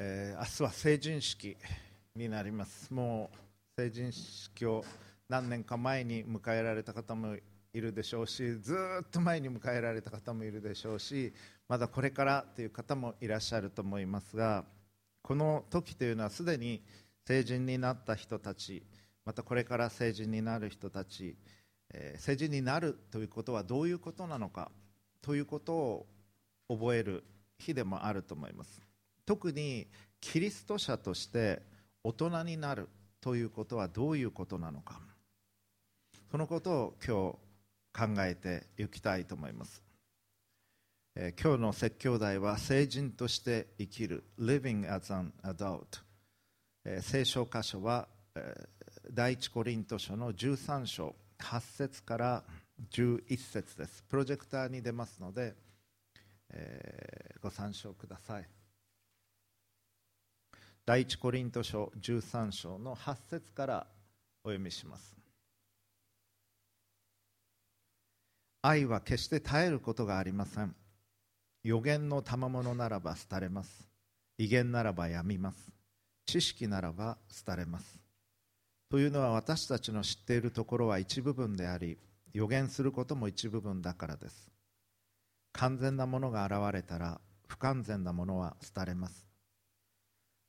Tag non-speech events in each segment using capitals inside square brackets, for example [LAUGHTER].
えー、明日は成人式になります。もう成人式を何年か前に迎えられた方もいるでしょうしずっと前に迎えられた方もいるでしょうしまだこれからという方もいらっしゃると思いますがこの時というのはすでに成人になった人たちまたこれから成人になる人たち、えー、成人になるということはどういうことなのかということを覚える日でもあると思います。特にキリスト者として大人になるということはどういうことなのか。そのことを今日考えていきたいと思います、えー、今日の説教題は成人として生きる Living as an adult、えー、聖書箇所は、えー、第一コリント書の13章8節から11節です。プロジェクターに出ますので、えー、ご参照ください。第一コリント書13章の8節からお読みします。愛は決して絶えることがありません。予言の賜物ならば廃れます。威厳ならばやみます。知識ならば廃れます。というのは私たちの知っているところは一部分であり予言することも一部分だからです。完全なものが現れたら不完全なものは廃れます。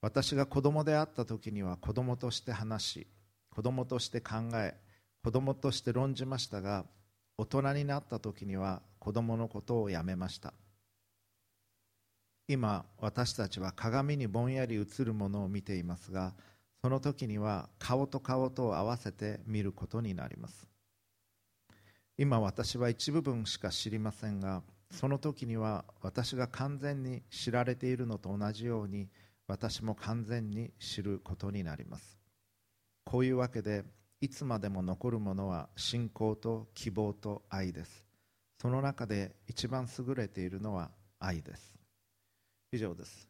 私が子供であった時には子供として話し子供として考え子供として論じましたが大人になった時には子供のことをやめました。今私たちは鏡にぼんやり映るものを見ていますがその時には顔と顔と合わせて見ることになります。今私は一部分しか知りませんがその時には私が完全に知られているのと同じように私も完全に知ることになります。こういうわけでいつまでも残るものは信仰と希望と愛です。その中で一番優れているのは愛です。以上です。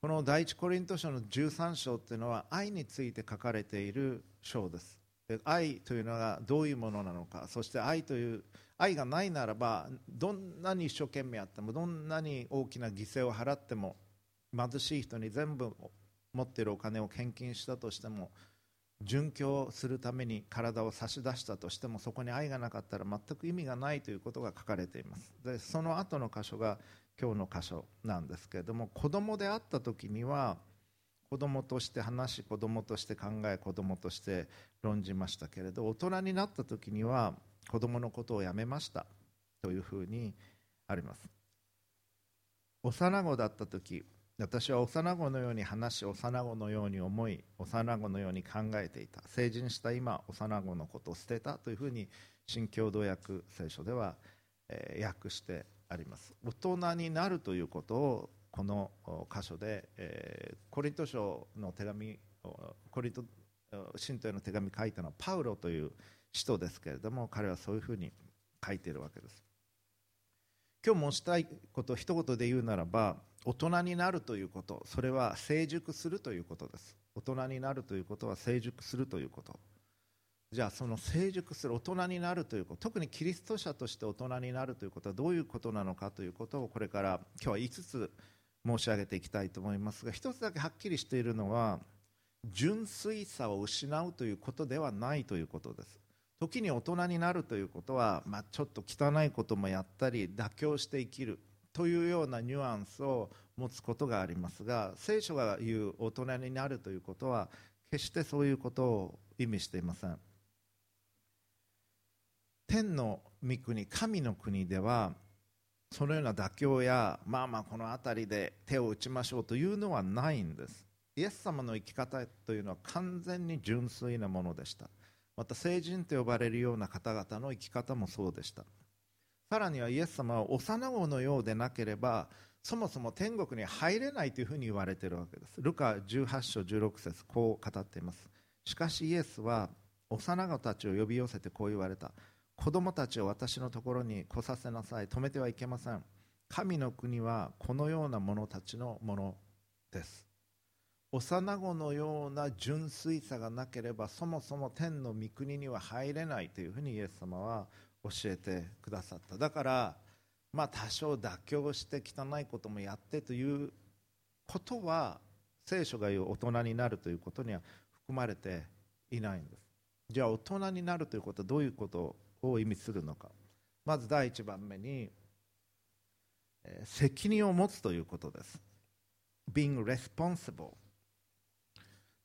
この第一コリント書の13章というのは愛について書かれている章です。愛というのがどういうものなのかそして愛という愛がないならばどんなに一生懸命やってもどんなに大きな犠牲を払っても貧しい人に全部持ってるお金を献金したとしても殉教するために体を差し出したとしてもそこに愛がなかったら全く意味がないということが書かれています。でその後の箇所が今日の箇所なんですけれども子供であった時には子供として話し子供として考え子供として論じましたけれど大人になった時には子供のことをやめました。というふうにあります。幼子だった時私は幼子のように話し幼子のように思い幼子のように考えていた。成人した今幼子のことを捨てたというふうに新共同訳聖書では、えー、訳してあります。大人になるということをこの箇所で、えー、コリント書の手紙コリント信徒への手紙書いたのはパウロという人ですけれども彼はそういうふうに書いているわけです。今日申したいことを一言で言うならば大人になるということそれは成熟するということです。大人になるということは成熟するということ。じゃあその成熟する大人になるということ特にキリスト者として大人になるということはどういうことなのかということをこれから今日は5つ申し上げていきたいと思いますが1つだけはっきりしているのは純粋さを失うということではないということです。時に大人になるということは、まあ、ちょっと汚いこともやったり妥協して生きる。というようなニュアンスを持つことがありますが聖書が言う大人になるということは決してそういうことを意味していません。天の御国神の国ではそのような妥協やまあまあこの辺りで手を打ちましょうというのはないんです。イエス様の生き方というのは完全に純粋なものでした。また聖人と呼ばれるような方々の生き方もそうでした。さらにはイエス様は幼子のようでなければそもそも天国に入れないというふうに言われているわけです。ルカ18章16節こう語っています。しかしイエスは幼子たちを呼び寄せてこう言われた。子供たちを私のところに来させなさい。止めてはいけません。神の国はこのような者たちのものです。幼子のような純粋さがなければそもそも天の御国には入れないというふうにイエス様は教えてくださった。だからまあ多少妥協して汚いこともやってということは聖書が言う大人になるということには含まれていないんです。じゃあ大人になるということはどういうことを意味するのか。まず第一番目に責任を持つということです。Being responsible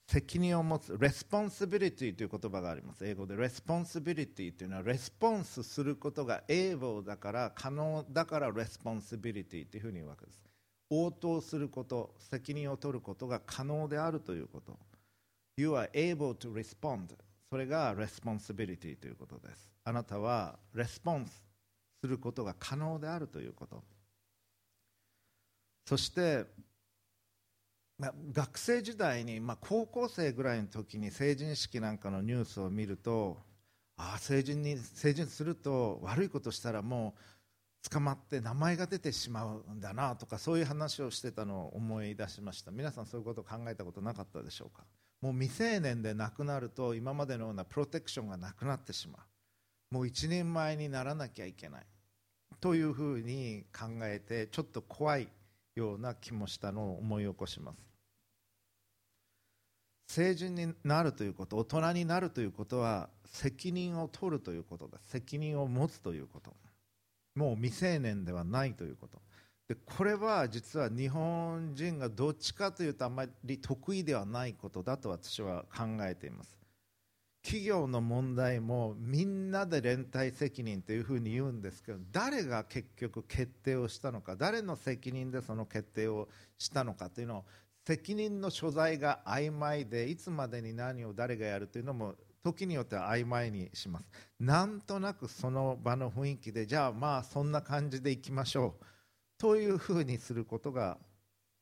責任を持つ responsibility という言葉があります。英語で responsibility というのはレスポンスすることが able だから可能だから responsibility というふうに言うわけです。応答すること責任を取ることが可能であるということ。You are able to respond それが responsibility ということです。あなたはレスポンスすることが可能であるということ。そして、学生時代に、まあ、高校生ぐらいの時に成人式なんかのニュースを見るとああ成人に成人すると悪いことしたらもう捕まって名前が出てしまうんだなとかそういう話をしてたのを思い出しました。皆さんそういうことを考えたことなかったでしょうか？もう未成年で亡くなると今までのようなプロテクションがなくなってしまう。もう一人前にならなきゃいけない。というふうに考えてちょっと怖いような気もしたのを思い起こします。成人になるということ大人になるということは責任を取るということだ。責任を持つということ。もう未成年ではないということ。でこれは実は日本人がどっちかというとあまり得意ではないことだと私は考えています。企業の問題もみんなで連帯責任というふうに言うんですけど誰が結局決定をしたのか誰の責任でその決定をしたのかというのを責任の所在が曖昧でいつまでに何を誰がやるというのも時によっては曖昧にします。なんとなくその場の雰囲気でじゃあまあそんな感じでいきましょう。というふうにすることが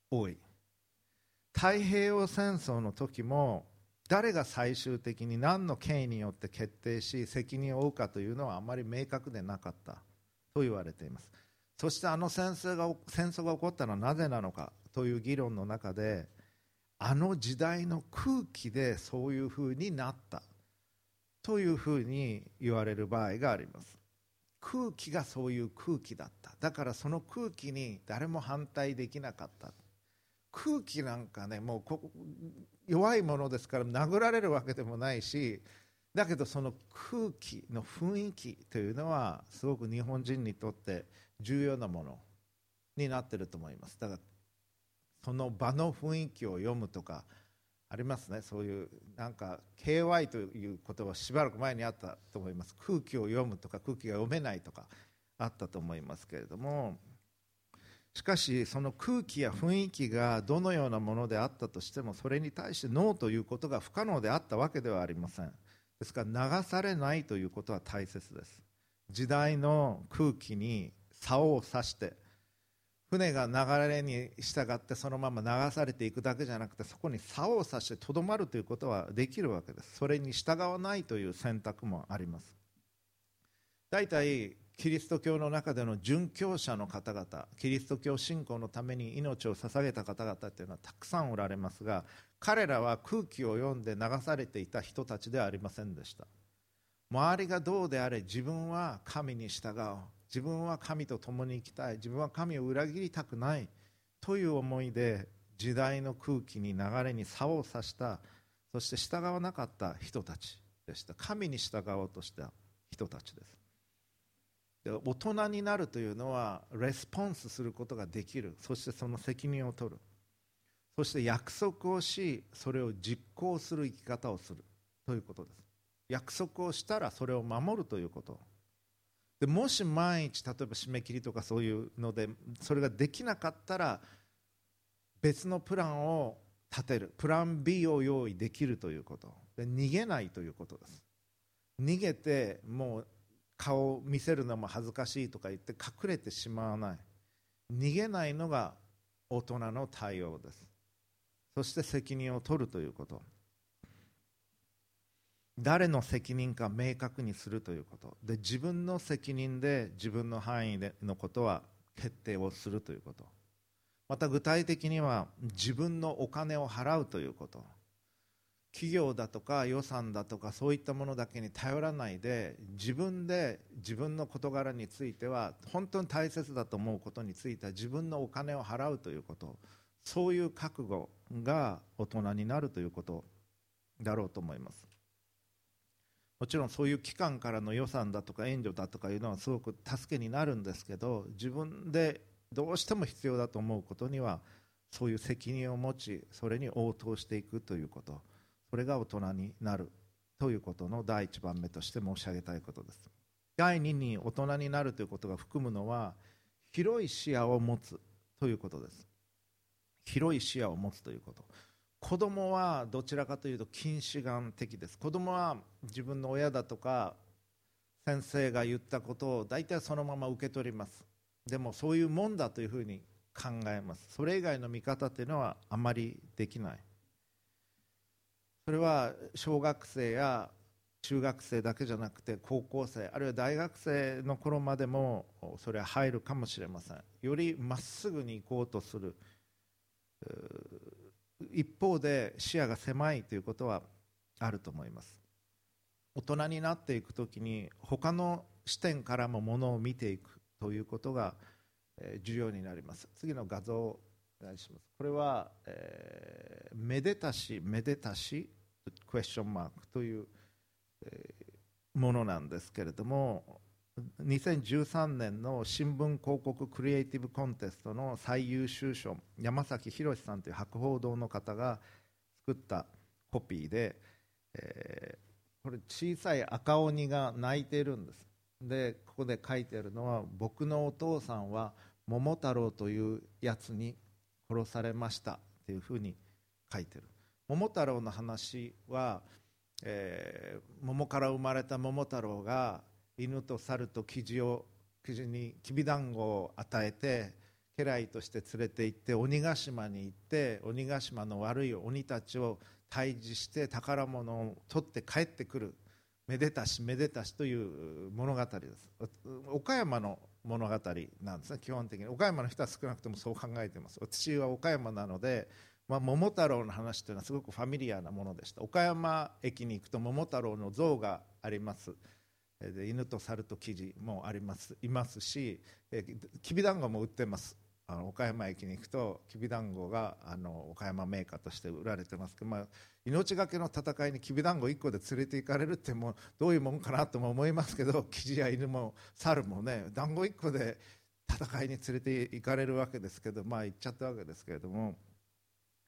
多い。太平洋戦争の時も誰が最終的に何の権威によって決定し責任を負うかというのはあまり明確でなかった。と言われています。そしてあの戦争が戦争が起こったのはなぜなのか。という議論の中であの時代の空気でそういうふうになった。というふうに言われる場合があります。空気がそういう空気だった。だからその空気に誰も反対できなかった。空気なんかねもうこ弱いものですから殴られるわけでもないしだけどその空気の雰囲気というのはすごく日本人にとって重要なものになってると思います。だからその場の雰囲気を読むとかありますね。そういうなんか KY という言葉しばらく前にあったと思います。空気を読むとか空気が読めないとかあったと思いますけれどもしかしその空気や雰囲気がどのようなものであったとしてもそれに対してノーということが不可能であったわけではありません。ですから流されないということは大切です。時代の空気に竿を刺して船が流れに従ってそのまま流されていくだけじゃなくてそこに竿を刺してとどまるということはできるわけです。それに従わないという選択もあります。大体キリスト教の中での殉教者の方々キリスト教信仰のために命を捧げた方々というのはたくさんおられますが彼らは空気を読んで流されていた人たちではありませんでした。周りがどうであれ自分は神に従おう。自分は神と共に生きたい。自分は神を裏切りたくない。という思いで時代の空気に流れに差をさしたそして従わなかった人たちでした。神に従おうとした人たちです。大人になるというのはレスポンスすることができる。そしてその責任を取る。そして約束をしそれを実行する生き方をする。ということです。約束をしたらそれを守るということ。でもし万一例えば締め切りとかそういうのでそれができなかったら別のプランを立てる。プラン B を用意できるということ。で逃げないということです。逃げてもう顔を見せるのも恥ずかしいとか言って隠れてしまわない。逃げないのが大人の対応です。そして責任を取るということ。誰の責任か明確にするということ。で自分の責任で自分の範囲でのことは決定をするということ。また具体的には自分のお金を払うということ。企業だとか予算だとかそういったものだけに頼らないで自分で自分の事柄については本当に大切だと思うことについては自分のお金を払うということそういう覚悟が大人になるということだろうと思います。もちろんそういう機関からの予算だとか援助だとかいうのはすごく助けになるんですけど自分でどうしても必要だと思うことにはそういう責任を持ちそれに応答していくということ。それが大人になるということの第一番目として申し上げたいことです。第2に大人になるということが含むのは広い視野を持つということです。広い視野を持つということ。子供はどちらかというと近視眼的です。子供は自分の親だとか先生が言ったことを大体そのまま受け取ります。でもそういうもんだというふうに考えます。それ以外の見方というのはあまりできない。それは小学生や中学生だけじゃなくて高校生あるいは大学生の頃までもそれは入るかもしれません。よりまっすぐに行こうとする。一方で視野が狭いということはあると思います。大人になっていくときに他の視点からもものを見ていくということが重要になります。次の画像お願いします。これは、えー、めでたしめでたしクエスチョンマークという、えー、ものなんですけれども2013年の新聞広告クリエイティブコンテストの最優秀賞山崎宏さんという博報堂の方が作ったコピーで、えー、これ小さい赤鬼が泣いているんです。でここで書いてあるのは僕のお父さんは桃太郎というやつに殺されましたというふうに書いてる。桃太郎の話は、えー、桃から生まれた桃太郎が犬と猿とキジをキジにきびだんごを与えて家来として連れて行って鬼ヶ島に行って鬼ヶ島の悪い鬼たちを退治して宝物を取って帰ってくる。めでたしめでたしという物語です。岡山の物語なんですね。基本的に。岡山の人は少なくともそう考えています。私は岡山なので、まあ、桃太郎の話というのはすごくファミリアなものでした。岡山駅に行くと桃太郎の像があります。で犬と猿と生地もあります。いますしきびだんごも売ってます。あの岡山駅に行くときびだんごがあの岡山メーカーとして売られてますけど、まあ、命がけの戦いにきびだんご1個で連れて行かれるってもうどういうもんかなとも思いますけど [LAUGHS] 生地や犬も猿もね団子1個で戦いに連れて行かれるわけですけどまあ行っちゃったわけですけれども。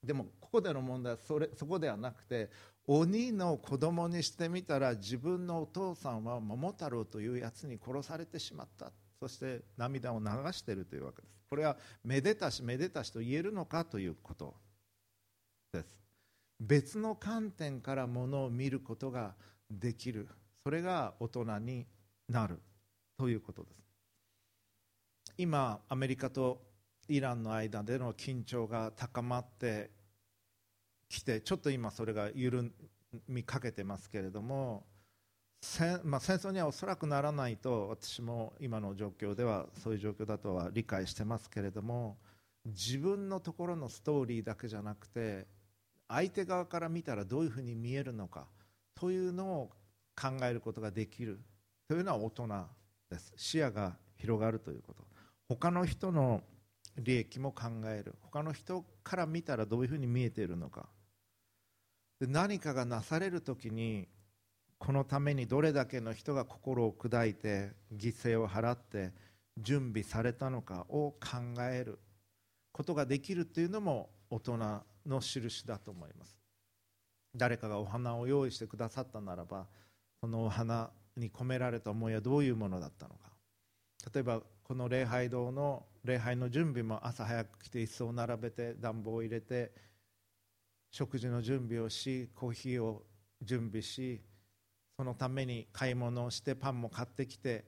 でもここでの問題はそれそこではなくて鬼の子供にしてみたら自分のお父さんは桃太郎というやつに殺されてしまった。そして涙を流しているというわけです。これはめでたしめでたしと言えるのかということです。別の観点からものを見ることができる。それが大人になるということです。今アメリカとイランの間での緊張が高まってきてちょっと今それが緩みかけてますけれども戦,、まあ、戦争にはおそらくならないと私も今の状況ではそういう状況だとは理解してますけれども自分のところのストーリーだけじゃなくて相手側から見たらどういうふうに見えるのかというのを考えることができる。というのは大人です。視野が広がるということ。他の人の利益も考える。他の人から見たらどういうふうに見えているのか。で何かがなされる時にこのためにどれだけの人が心を砕いて犠牲を払って準備されたのかを考える。ことができるというのも大人の印だと思います。誰かがお花を用意してくださったならばそのお花に込められた思いはどういうものだったのか。例えばこの礼拝堂の礼拝の準備も朝早く来て椅子を並べて暖房を入れて食事の準備をしコーヒーを準備しそのために買い物をしてパンも買ってきて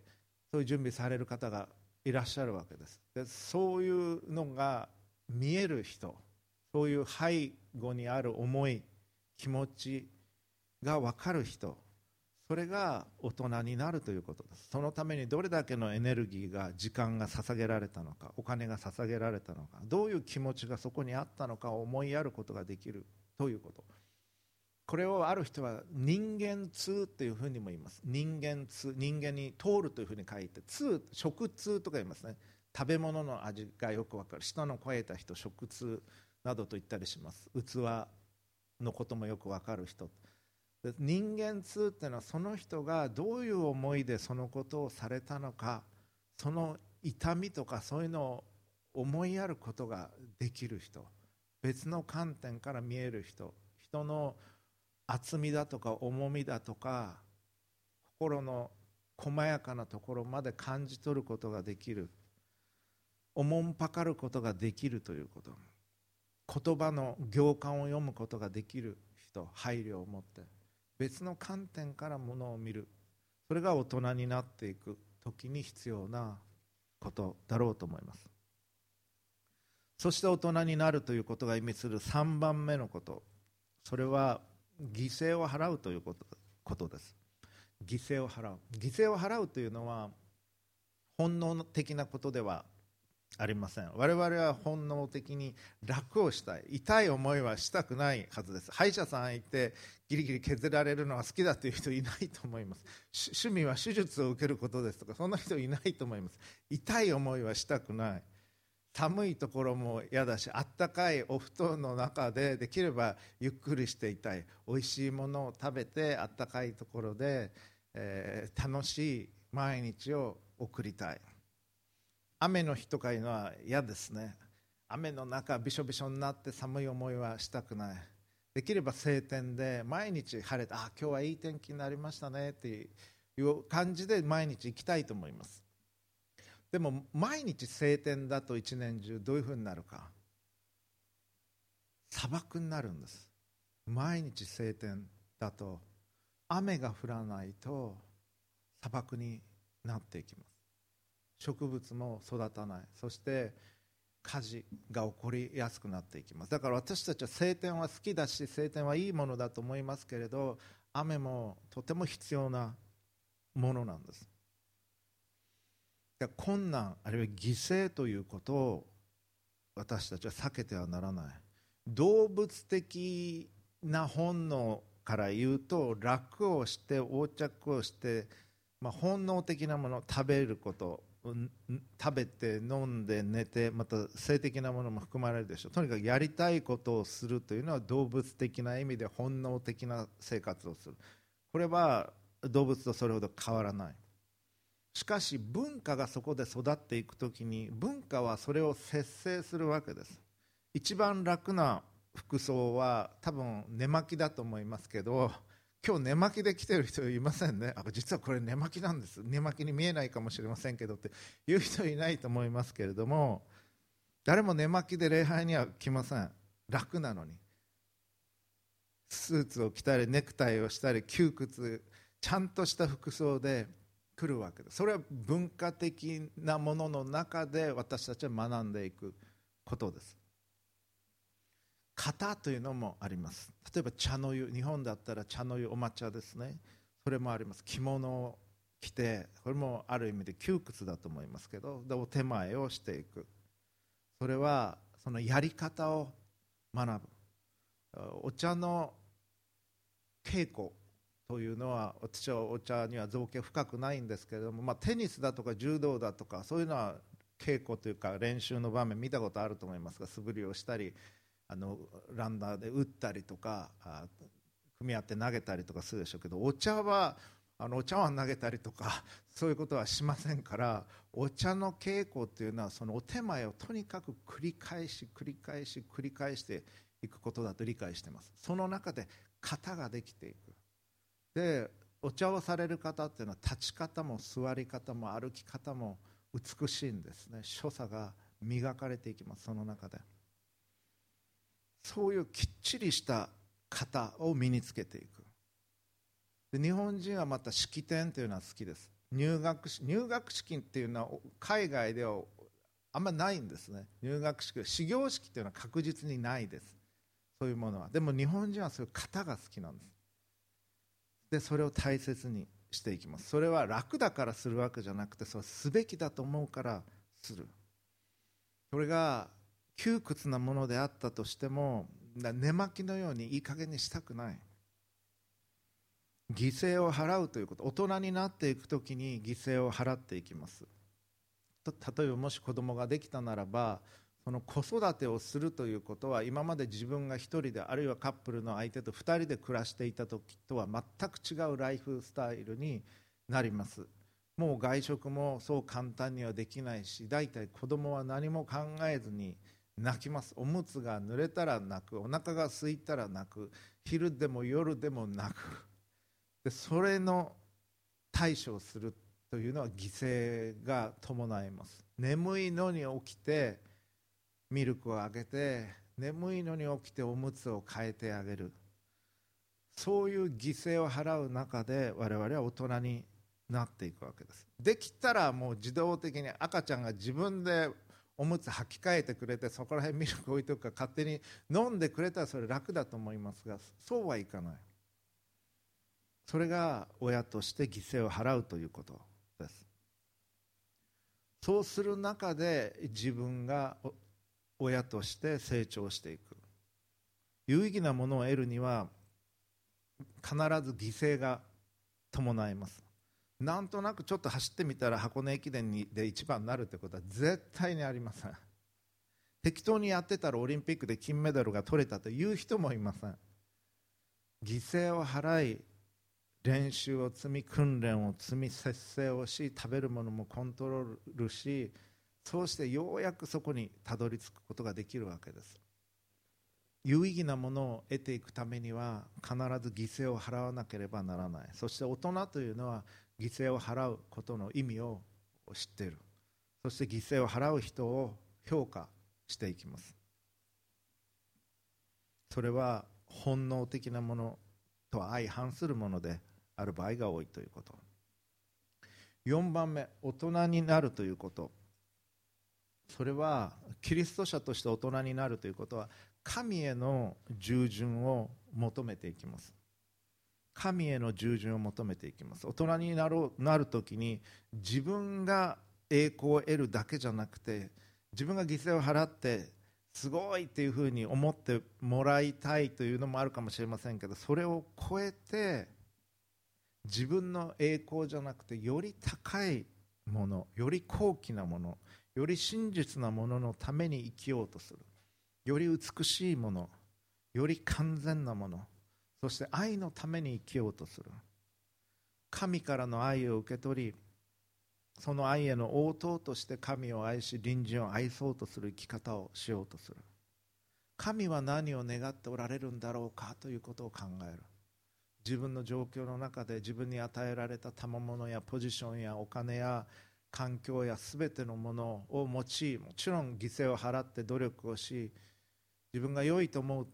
そういう準備される方がいらっしゃるわけです。でそういうのが見える人そういう背後にある思い気持ちが分かる人それが大人になるということです。そのためにどれだけのエネルギーが時間が捧げられたのかお金が捧げられたのかどういう気持ちがそこにあったのかを思いやることができるということ。これをある人は人間痛というふうにも言います。人間痛人間に通るというふうに書いて痛食痛とか言いますね。食べ物の味がよく分かる。舌の肥えた人食痛などと言ったりします。器のこともよく分かる人。人間痛っていうのはその人がどういう思いでそのことをされたのかその痛みとかそういうのを思いやることができる人。別の観点から見える人。人の厚みだとか重みだとか心の細やかなところまで感じ取ることができる。おもんぱかることができるということ。言葉の行間を読むことができる人配慮を持って。別の観点からものを見る。それが大人になっていく。時に必要なことだろうと思います。そして大人になるということが意味する3番目のこと。それは犠牲を払うということです。犠牲を払う。犠牲を払うというのは本能的なことではありません。我々は本能的に楽をしたい。痛い思いはしたくないはずです。歯医者さん行ってギリギリ削られるのが好きだという人いないと思います。趣味は手術を受けることですとかそんな人いないと思います。痛い思いはしたくない。寒いところも嫌だしあったかいお布団の中でできればゆっくりしていたい。美味しいものを食べてあったかいところで、えー、楽しい毎日を送りたい。雨の日とかいうのは嫌ですね。雨の中びしょびしょになって寒い思いはしたくない。できれば晴天で毎日晴れてあ今日はいい天気になりましたねっていう感じで毎日行きたいと思います。でも毎日晴天だと一年中どういうふうになるか。砂漠になるんです。毎日晴天だと雨が降らないと砂漠になっていきます。植物も育たない。そして火事が起こりやすくなっていきます。だから私たちは晴天は好きだし晴天はいいものだと思いますけれど雨もとても必要なものなんです。困難あるいは犠牲ということを私たちは避けてはならない。動物的な本能から言うと楽をして横着をして、まあ、本能的なもの食べること食べて飲んで寝てまた性的なものも含まれるでしょう。とにかくやりたいことをするというのは動物的な意味で本能的な生活をする。これは動物とそれほど変わらない。しかし文化がそこで育っていく時に文化はそれを節制するわけです。一番楽な服装は多分寝巻きだと思いますけど今日寝巻きで来てる人いませんね。あ実はこれ寝巻きなんです。寝巻きに見えないかもしれませんけどって言う人いないと思いますけれども誰も寝巻きで礼拝には来ません。楽なのに。スーツを着たりネクタイをしたり窮屈ちゃんとした服装で来るわけですそれは文化的なものの中で私たちは学んでいくことです。型というのもあります。例えば茶の湯日本だったら茶の湯お抹茶ですね。それもあります。着物を着てこれもある意味で窮屈だと思いますけどお手前をしていく。それはそのやり方を学ぶ。お茶の稽古というのは私はお茶には造形深くないんですけれども、まあ、テニスだとか柔道だとかそういうのは稽古というか練習の場面見たことあると思いますが素振りをしたりあのランナーで打ったりとか組み合って投げたりとかするでしょうけどお茶はあのお茶碗投げたりとか [LAUGHS] そういうことはしませんからお茶の稽古というのはそのお手前をとにかく繰り返し繰り返し繰り返していくことだと理解しています。その中で型ができていく。でお茶をされる方っていうのは立ち方も座り方も歩き方も美しいんですね。所作が磨かれていきますその中で。そういうきっちりした型を身につけていく。で日本人はまた式典というのは好きです。入学入学式っていうのは海外ではあんまないんですね。入学式始業式っていうのは確実にないです。そういうものは。でも日本人はそういう型が好きなんです。でそれを大切にしていきます。それは楽だからするわけじゃなくてそうすべきだと思うからする。それが窮屈なものであったとしても寝巻きのようにいい加減にしたくない。犠牲を払うということ。大人になっていく時に犠牲を払っていきます。例えばもし子供ができたならばこの子育てをするということは今まで自分が1人であるいはカップルの相手と2人で暮らしていた時とは全く違うライフスタイルになります。もう外食もそう簡単にはできないし大体子供は何も考えずに泣きます。おむつが濡れたら泣く。お腹が空いたら泣く。昼でも夜でも泣く。でそれの対処をするというのは犠牲が伴います。眠いのに起きてミルクをあげて眠いのに起きておむつを変えてあげる。そういう犠牲を払う中で我々は大人になっていくわけです。できたらもう自動的に赤ちゃんが自分でおむつ履き替えてくれてそこら辺ミルク置いとくか勝手に飲んでくれたらそれ楽だと思いますがそうはいかない。それが親として犠牲を払うということです。そうする中で自分が親として成長していく。有意義なものを得るには必ず犠牲が伴います。なんとなくちょっと走ってみたら箱根駅伝にで一番になるってことは絶対にありません。適当にやってたらオリンピックで金メダルが取れたという人もいません。犠牲を払い練習を積み訓練を積み節制をし食べるものもコントロールしそうしてようやくそこにたどり着くことができるわけです。有意義なものを得ていくためには必ず犠牲を払わなければならない。そして大人というのは犠牲を払うことの意味を知っている。そして犠牲を払う人を評価していきます。それは本能的なものと相反するものである場合が多いということ。4番目大人になるということ。それはキリスト者として大人になるということは神への従順を求めていきます。神への従順を求めていきます。大人になろうなる時に自分が栄光を得るだけじゃなくて自分が犠牲を払ってすごいっていうふうに思ってもらいたいというのもあるかもしれませんけどそれを超えて自分の栄光じゃなくてより高いものより高貴なものより真実なもののために生きようとする。より美しいものより完全なものそして愛のために生きようとする。神からの愛を受け取りその愛への応答として神を愛し隣人を愛そうとする生き方をしようとする。神は何を願っておられるんだろうかということを考える。自分の状況の中で自分に与えられた賜物やポジションやお金や環境や全てのものを用いもちろん犠牲を払って努力をし自分が良いと思う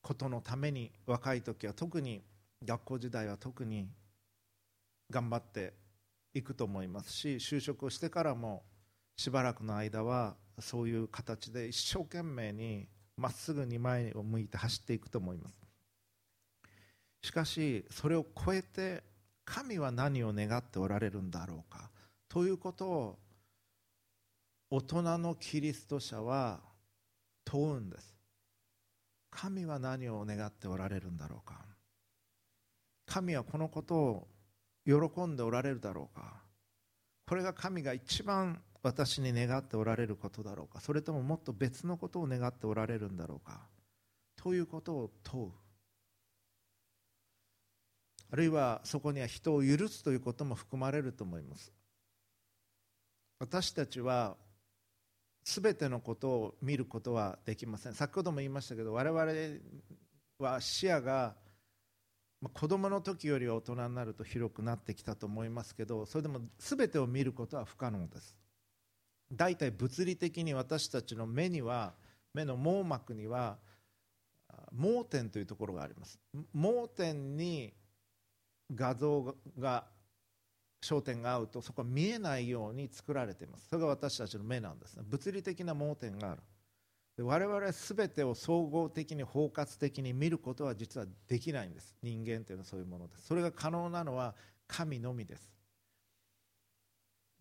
ことのために若い時は特に学校時代は特に頑張っていくと思いますし就職をしてからもしばらくの間はそういう形で一生懸命にまっすぐに前を向いて走っていくと思います。しかしそれを超えて神は何を願っておられるんだろうか。ということを大人のキリスト者は問うんです。神は何を願っておられるんだろうか。神はこのことを喜んでおられるだろうか。これが神が一番私に願っておられることだろうか。それとももっと別のことを願っておられるんだろうか。ということを問う。あるいはそこには人を許すということも含まれると思います。私たちは全てのことを見ることはできません。先ほども言いましたけど我々は視野が子供の時より大人になると広くなってきたと思いますけどそれでも全てを見ることは不可能です。大体物理的に私たちの目には目の網膜には盲点というところがあります。盲点に画像が焦点が合うとそこは見えないように作られています。それが私たちの目なんですね。物理的な盲点がある。で我々は全てを総合的に包括的に見ることは実はできないんです。人間というのはそういうものです。それが可能なのは神のみです。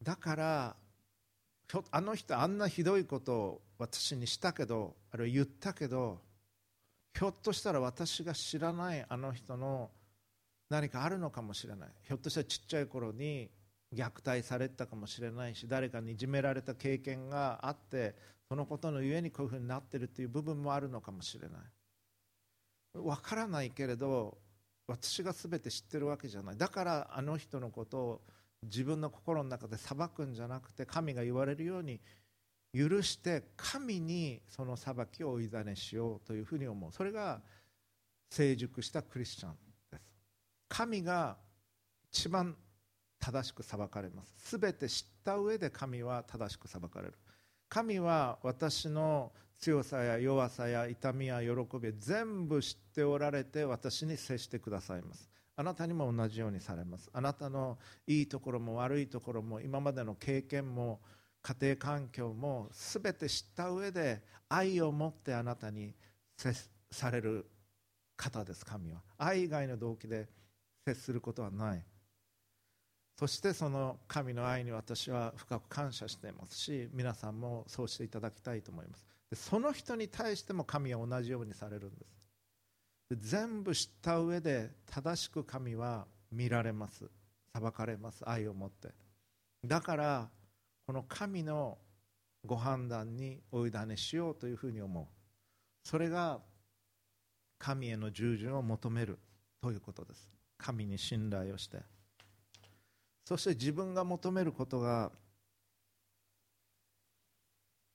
だからあの人あんなひどいことを私にしたけどあるいは言ったけどひょっとしたら私が知らないあの人の何かあるのかもしれない。ひょっとしたらちっちゃい頃に虐待されたかもしれないし誰かにいじめられた経験があってそのことのゆえにこういうふうになっているという部分もあるのかもしれない。わからないけれど私が全て知ってるわけじゃない。だからあの人のことを自分の心の中で裁くんじゃなくて神が言われるように許して神にその裁きを追い種しようというふうに思う。それが成熟したクリスチャン。神が一番正しく裁かれます。全て知った上で神は正しく裁かれる。神は私の強さや弱さや痛みや喜び全部知っておられて私に接してくださいます。あなたにも同じようにされます。あなたのいいところも悪いところも今までの経験も家庭環境も全て知った上で愛を持ってあなたに接される方です。神は。愛以外の動機で接することはない。そしてその神の愛に私は深く感謝していますし皆さんもそうしていただきたいと思います。でその人に対しても神は同じようにされるんです。で全部知った上で正しく神は見られます。裁かれます。愛を持って。だからこの神のご判断にお委ねしようというふうに思う。それが神への従順を求めるということです。神に信頼をして。そして自分が求めることが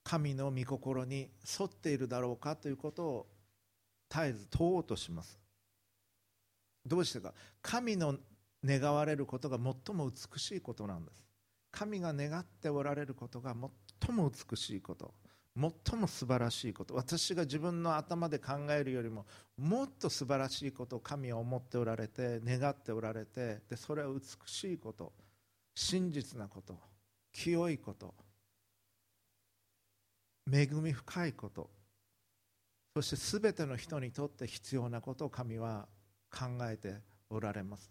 神の御心に沿っているだろうかということを絶えず問おうとします。どうしてか。神の願われることが最も美しいことなんです。神が願っておられることが最も美しいこと。最も素晴らしいこと。私が自分の頭で考えるよりももっと素晴らしいことを神は思っておられて願っておられてでそれは美しいこと真実なこと清いこと恵み深いことそして全ての人にとって必要なことを神は考えておられます。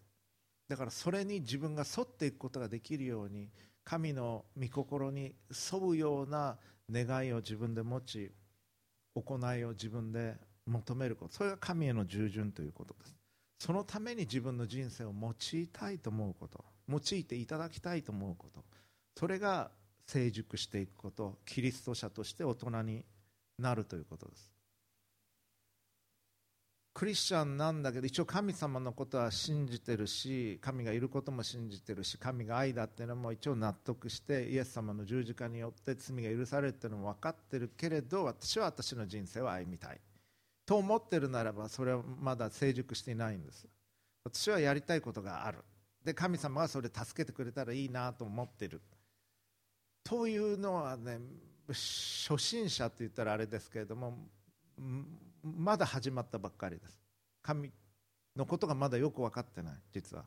だからそれに自分が沿っていくことができるように神の御心に沿うような願いを自分で持ち行いを自分で求めること。それが神への従順ということです。そのために自分の人生を用いたいと思うこと。用いていただきたいと思うこと。それが成熟していくこと。キリスト者として大人になるということです。クリスチャンなんだけど一応神様のことは信じてるし神がいることも信じてるし神が愛だっていうのも一応納得してイエス様の十字架によって罪が許されるっていうのも分かってるけれど私は私の人生を歩みたい。と思ってるならばそれはまだ成熟していないんです。私はやりたいことがある。で神様がそれ助けてくれたらいいなと思ってる。というのはね初心者って言ったらあれですけれどもまだ始まったばっかりです。神のことがまだよく分かってない実は。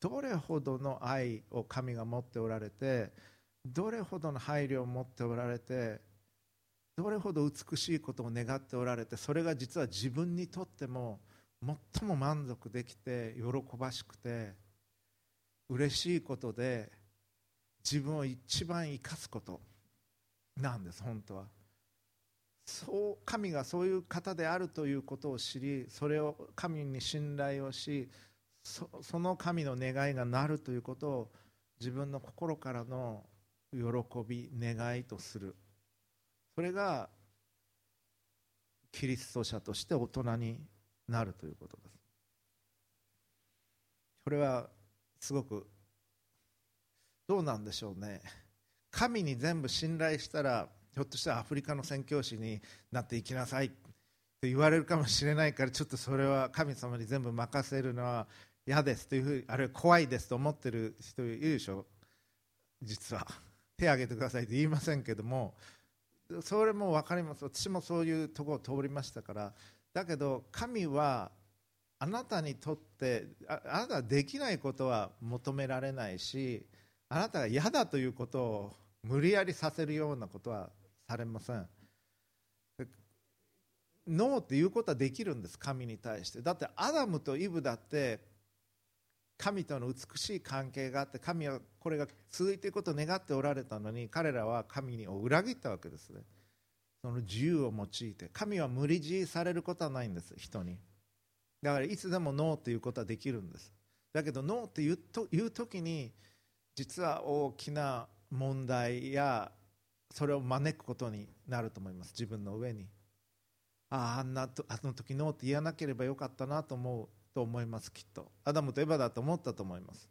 どれほどの愛を神が持っておられてどれほどの配慮を持っておられてどれほど美しいことを願っておられてそれが実は自分にとっても最も満足できて喜ばしくて嬉しいことで自分を一番生かすことなんです本当は。そう神がそういう方であるということを知りそれを神に信頼をしその神の願いがなるということを自分の心からの喜び願いとする。それがキリスト者として大人になるということです。これはすごくどうなんでしょうね。神に全部信頼したらひょっとしたらアフリカの宣教師になっていきなさいと言われるかもしれないからちょっとそれは神様に全部任せるのは嫌ですというふうにあるいは怖いですと思ってる人いるでしょ？実は手を挙げてくださいと言いませんけどもそれも分かります。私もそういうところを通りましたから。だけど神はあなたにとってあなたができないことは求められないしあなたが嫌だということを無理やりさせるようなことはされません。ノーっていうことはできるんです。神に対して。だってアダムとイブだって神との美しい関係があって神はこれが続いていくことを願っておられたのに彼らは神を裏切ったわけですね。その自由を用いて。神は無理強いされることはないんです。人に。だからいつでもノーということはできるんです。だけどノーって言うと言う時に実は大きな問題やそれを招くことになると思います。自分の上に。あああんなとあの時ノーって言わなければよかったなと思うと思いますきっと。アダムとエヴァだと思ったと思います。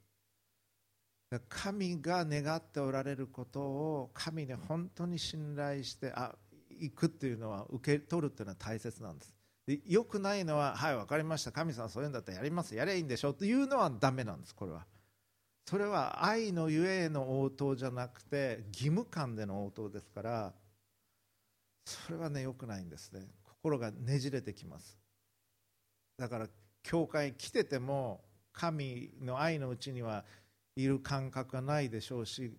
神が願っておられることを神に本当に信頼してあ行くっていうのは受け取るっていうのは大切なんです。でよくないのははい分かりました。神様そういうんだったらやります。やればいいんでしょというのはダメなんですこれは。それは愛のゆえの応答じゃなくて義務感での応答ですからそれはねよくないんですね。心がねじれてきます。だから教会来てても神の愛のうちにはいる感覚がないでしょうし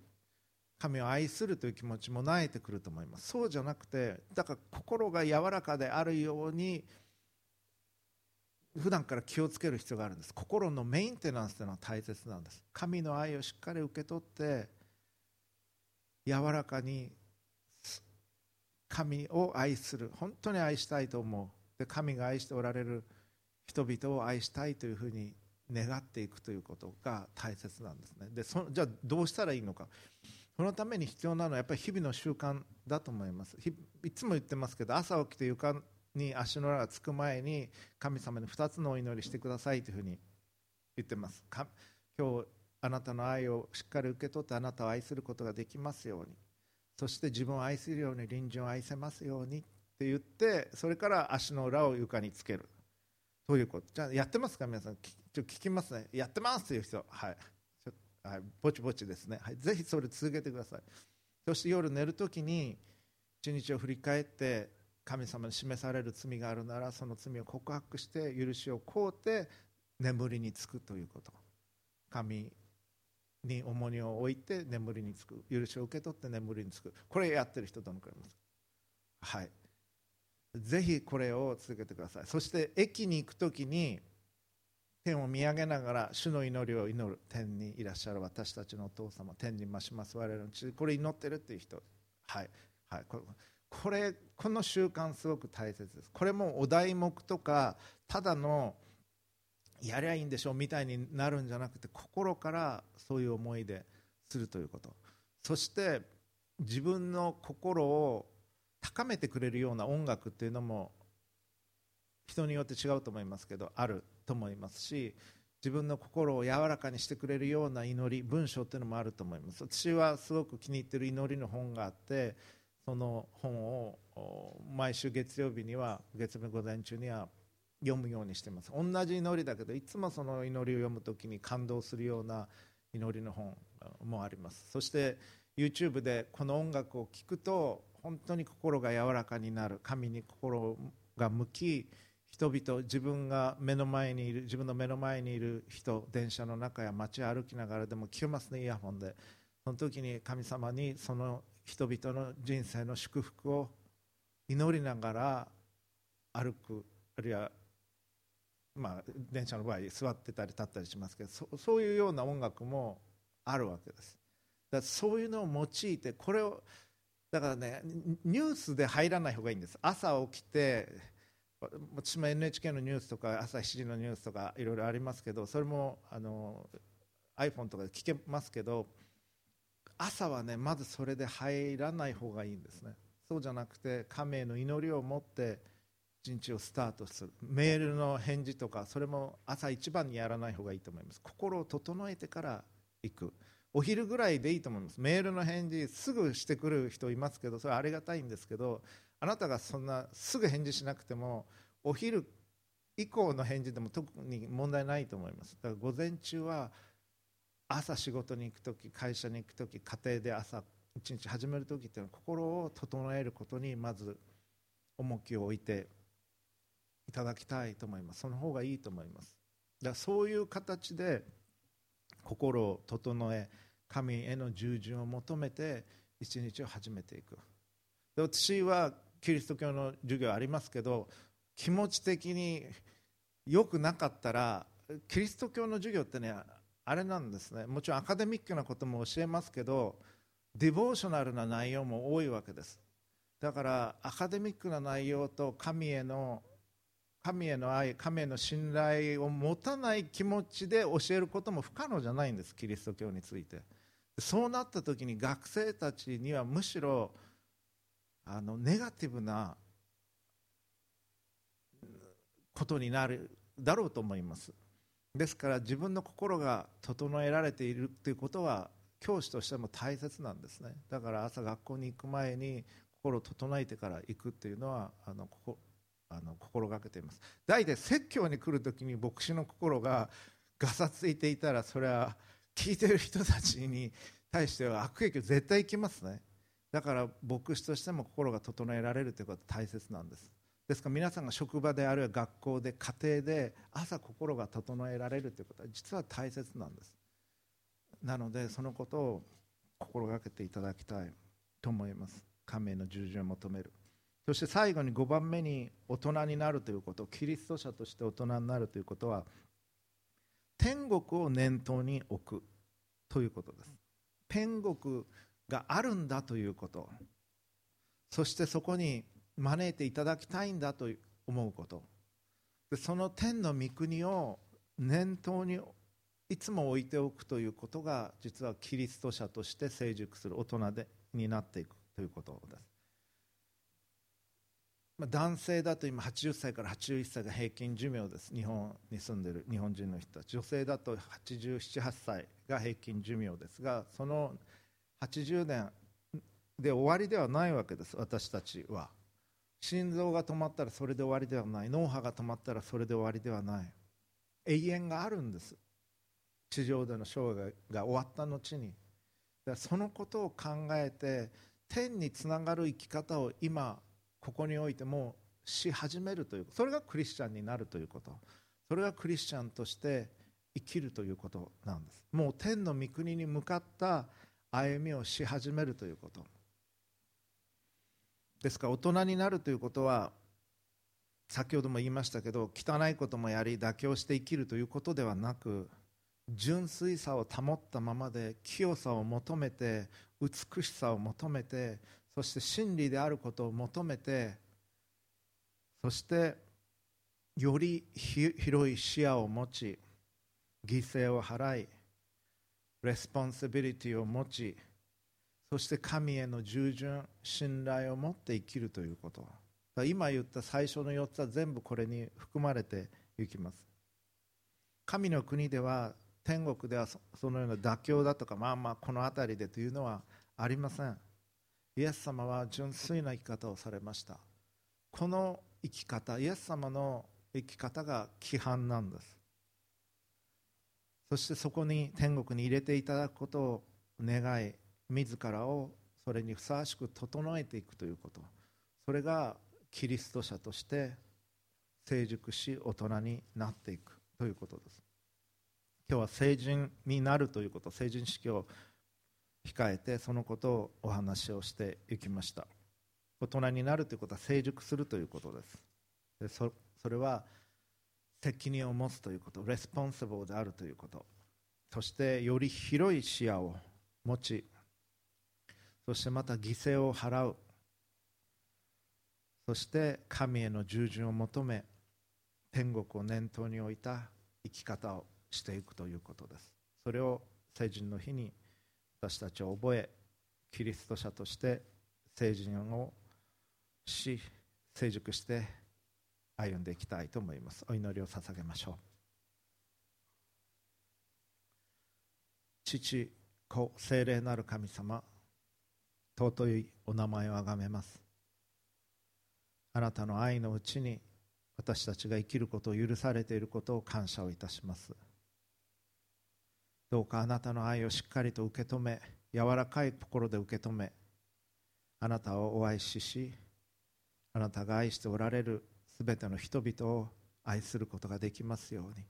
神を愛するという気持ちも慣れてくると思います。そうじゃなくてだから心が柔らかであるように普段から気をつける必要があるんです。心のメンテナンスというのは大切なんです。神の愛をしっかり受け取って柔らかに神を愛する。本当に愛したいと思う。で神が愛しておられる人々を愛したいというふうに願っていくということが大切なんですね。でそじゃあどうしたらいいのか。そのために必要なのはやっぱり日々の習慣だと思います。いつも言ってますけど朝起きて床に足の裏がつく前に神様に2つのお祈りしてくださいというふうに言ってます。今日あなたの愛をしっかり受け取ってあなたを愛することができますように。そして自分を愛するように隣人を愛せますようにって言ってそれから足の裏を床につける。ということ？じゃあやってますか？皆さん。ちょ聞きますね。やってますという人。はい。ちょはい、ぼちぼちですね、はい、ぜひそれ続けてください。そして夜寝るときに一日を振り返って神様に示される罪があるならその罪を告白して許しを請うて眠りにつくということ。神に重荷を置いて眠りにつく。許しを受け取って眠りにつく。これやってる人どのくらいいます？はい。ぜひこれを続けてください。そして駅に行く時に天を見上げながら主の祈りを祈る天にいらっしゃる。私たちのお父様天に増します。我々の地これ祈ってるっていう人。はい。はい。これこの習慣すごく大切です。これもお題目とかただのやりゃいいんでしょうみたいになるんじゃなくて心からそういう思いでするということ。そして自分の心を高めてくれるような音楽っていうのも人によって違うと思いますけどあると思いますし自分の心を柔らかにしてくれるような祈り文章っていうのもあると思います。私はすごく気に入ってる祈りの本があってその本を毎週月曜日には月曜日午前中には読むようにしてます。同じ祈りだけどいつもその祈りを読む時に感動するような祈りの本もあります。そして YouTube でこの音楽を聴くと本当に心が柔らかになる。神に心が向き人々自分が目の前にいる自分の目の前にいる人電車の中や街歩きながらでも聞けますねイヤホンでその時に神様にその人々の人生の祝福を祈りながら歩くあるいはまあ、電車の場合座ってたり立ったりしますけどそういうような音楽もあるわけです。だそういうのを用いてこれをだからねニュースで入らない方がいいんです。朝起きて私も NHK のニュースとか朝7時のニュースとかいろいろありますけどそれもあの iPhone とかで聞けますけど朝はねまずそれで入らない方がいいんですね。そうじゃなくて神への祈りを持って一日をスタートする。メールの返事とかそれも朝一番にやらない方がいいと思います。心を整えてから行く。お昼ぐらいでいいと思います。メールの返事すぐしてくる人いますけどそれはありがたいんですけどあなたがそんなすぐ返事しなくてもお昼以降の返事でも特に問題ないと思います。だから午前中は朝仕事に行く時会社に行く時家庭で朝一日始める時っていうのは心を整えることにまず重きを置いていただきたいと思います。その方がいいと思います。だからそういう形で心を整え神への従順を求めて一日を始めていく。で私はキリスト教の授業ありますけど気持ち的に良くなかったらキリスト教の授業ってねあれなんですね。もちろんアカデミックなことも教えますけどディボーショナルな内容も多いわけです。だからアカデミックな内容と神への神への愛神への信頼を持たない気持ちで教えることも不可能じゃないんですキリスト教について。そうなった時に学生たちにはむしろあのネガティブなことになるだろうと思います。ですから自分の心が整えられているということは教師としても大切なんですね。だから朝学校に行く前に心を整えてから行くっていうのはあのここあの心がけています。大体説教に来る時に牧師の心ががさついていたらそれは聞いてる人たちに対しては悪影響絶対いきますね。だから牧師としても心が整えられるということは大切なんです。ですから皆さんが職場であるいは学校で家庭で朝心が整えられるということは実は大切なんです。なのでそのことを心がけていただきたいと思います。神の従順を求める。そして最後に5番目に大人になるということキリスト者として大人になるということは天国を念頭に置くということです。天国があるんだということ。そしてそこに招いていただきたいんだと思うこと。その天の御国を念頭にいつも置いておくということが実はキリスト者として成熟する大人でになっていくということです、まあ、男性だと今80歳から81歳が平均寿命です。日本に住んでる日本人の人たち。女性だと878歳が平均寿命ですがその80年で終わりではないわけです私たちは。心臓が止まったらそれで終わりではない。脳波が止まったらそれで終わりではない。永遠があるんです。地上での生涯が終わった後に。そのことを考えて天につながる生き方を今ここにおいてもし始めるというそれがクリスチャンになるということ。それがクリスチャンとして生きるということなんです。もう天の御国に向かった歩みをし始めるということ。ですから大人になるということは先ほども言いましたけど汚いこともやり妥協して生きるということではなく純粋さを保ったままで清さを求めて美しさを求めてそして真理であることを求めてそしてより広い視野を持ち犠牲を払い responsibility を持ちそして神への従順信頼を持って生きるということ。今言った最初の4つは全部これに含まれていきます。神の国では天国ではそのような妥協だとかまあまあこの辺りでというのはありません。イエス様は純粋な生き方をされました。この生き方イエス様の生き方が規範なんです。そしてそこに天国に入れていただくことを願い自らをそれにふさわしく整えていくということ。それがキリスト者として成熟し大人になっていくということです。今日は成人になるということ成人式を控えてそのことをお話をしていきました。大人になるということは成熟するということです。でそそれは責任を持つということ responsible であるということ。そしてより広い視野を持ちそしてまた犠牲を払う。そして神への従順を求め天国を念頭に置いた生き方をしていくということです。それを成人の日に私たちは覚えキリスト者として成人をし成熟して歩んでいきたいと思います。お祈りを捧げましょう。父子聖霊なる神様尊いお名前をあがめます。あなたの愛のうちに私たちが生きることを許されていることを感謝をいたします。どうかあなたの愛をしっかりと受け止め柔らかい心で受け止めあなたをお愛ししあなたが愛しておられるすべての人々を愛することができますように。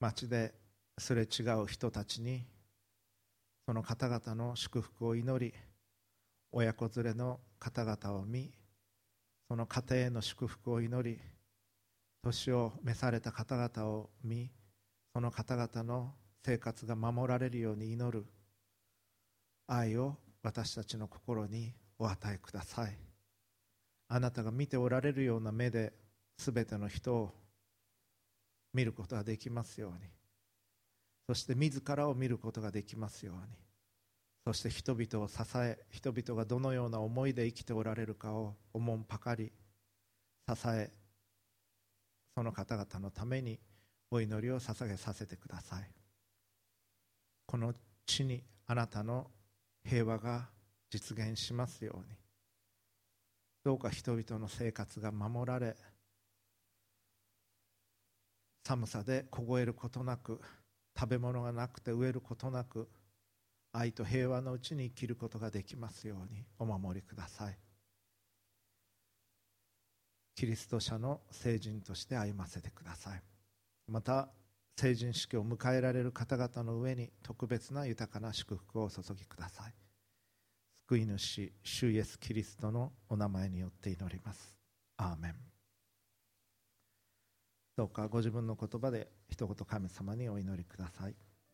街ですれ違う人たちにその方々の祝福を祈り親子連れの方々を見その家庭への祝福を祈り年を召された方々を見その方々の生活が守られるように祈る愛を私たちの心にお与えください。あなたが見ておられるような目で全ての人を見ることができますように。そして自らを見ることができますように。そして人々を支え人々がどのような思いで生きておられるかをおもんぱかり支えその方々のためにお祈りを捧げさせてください。この地にあなたの平和が実現しますように。どうか人々の生活が守られ寒さで凍えることなく食べ物がなくて飢えることなく愛と平和のうちに生きることができますようにお守りください。キリスト者の聖人として歩ませてください。また成人式を迎えられる方々の上に特別な豊かな祝福を注ぎください。救い主主イエス・キリストのお名前によって祈ります。アーメン。どうかご自分の言葉で一言神様にお祈りください。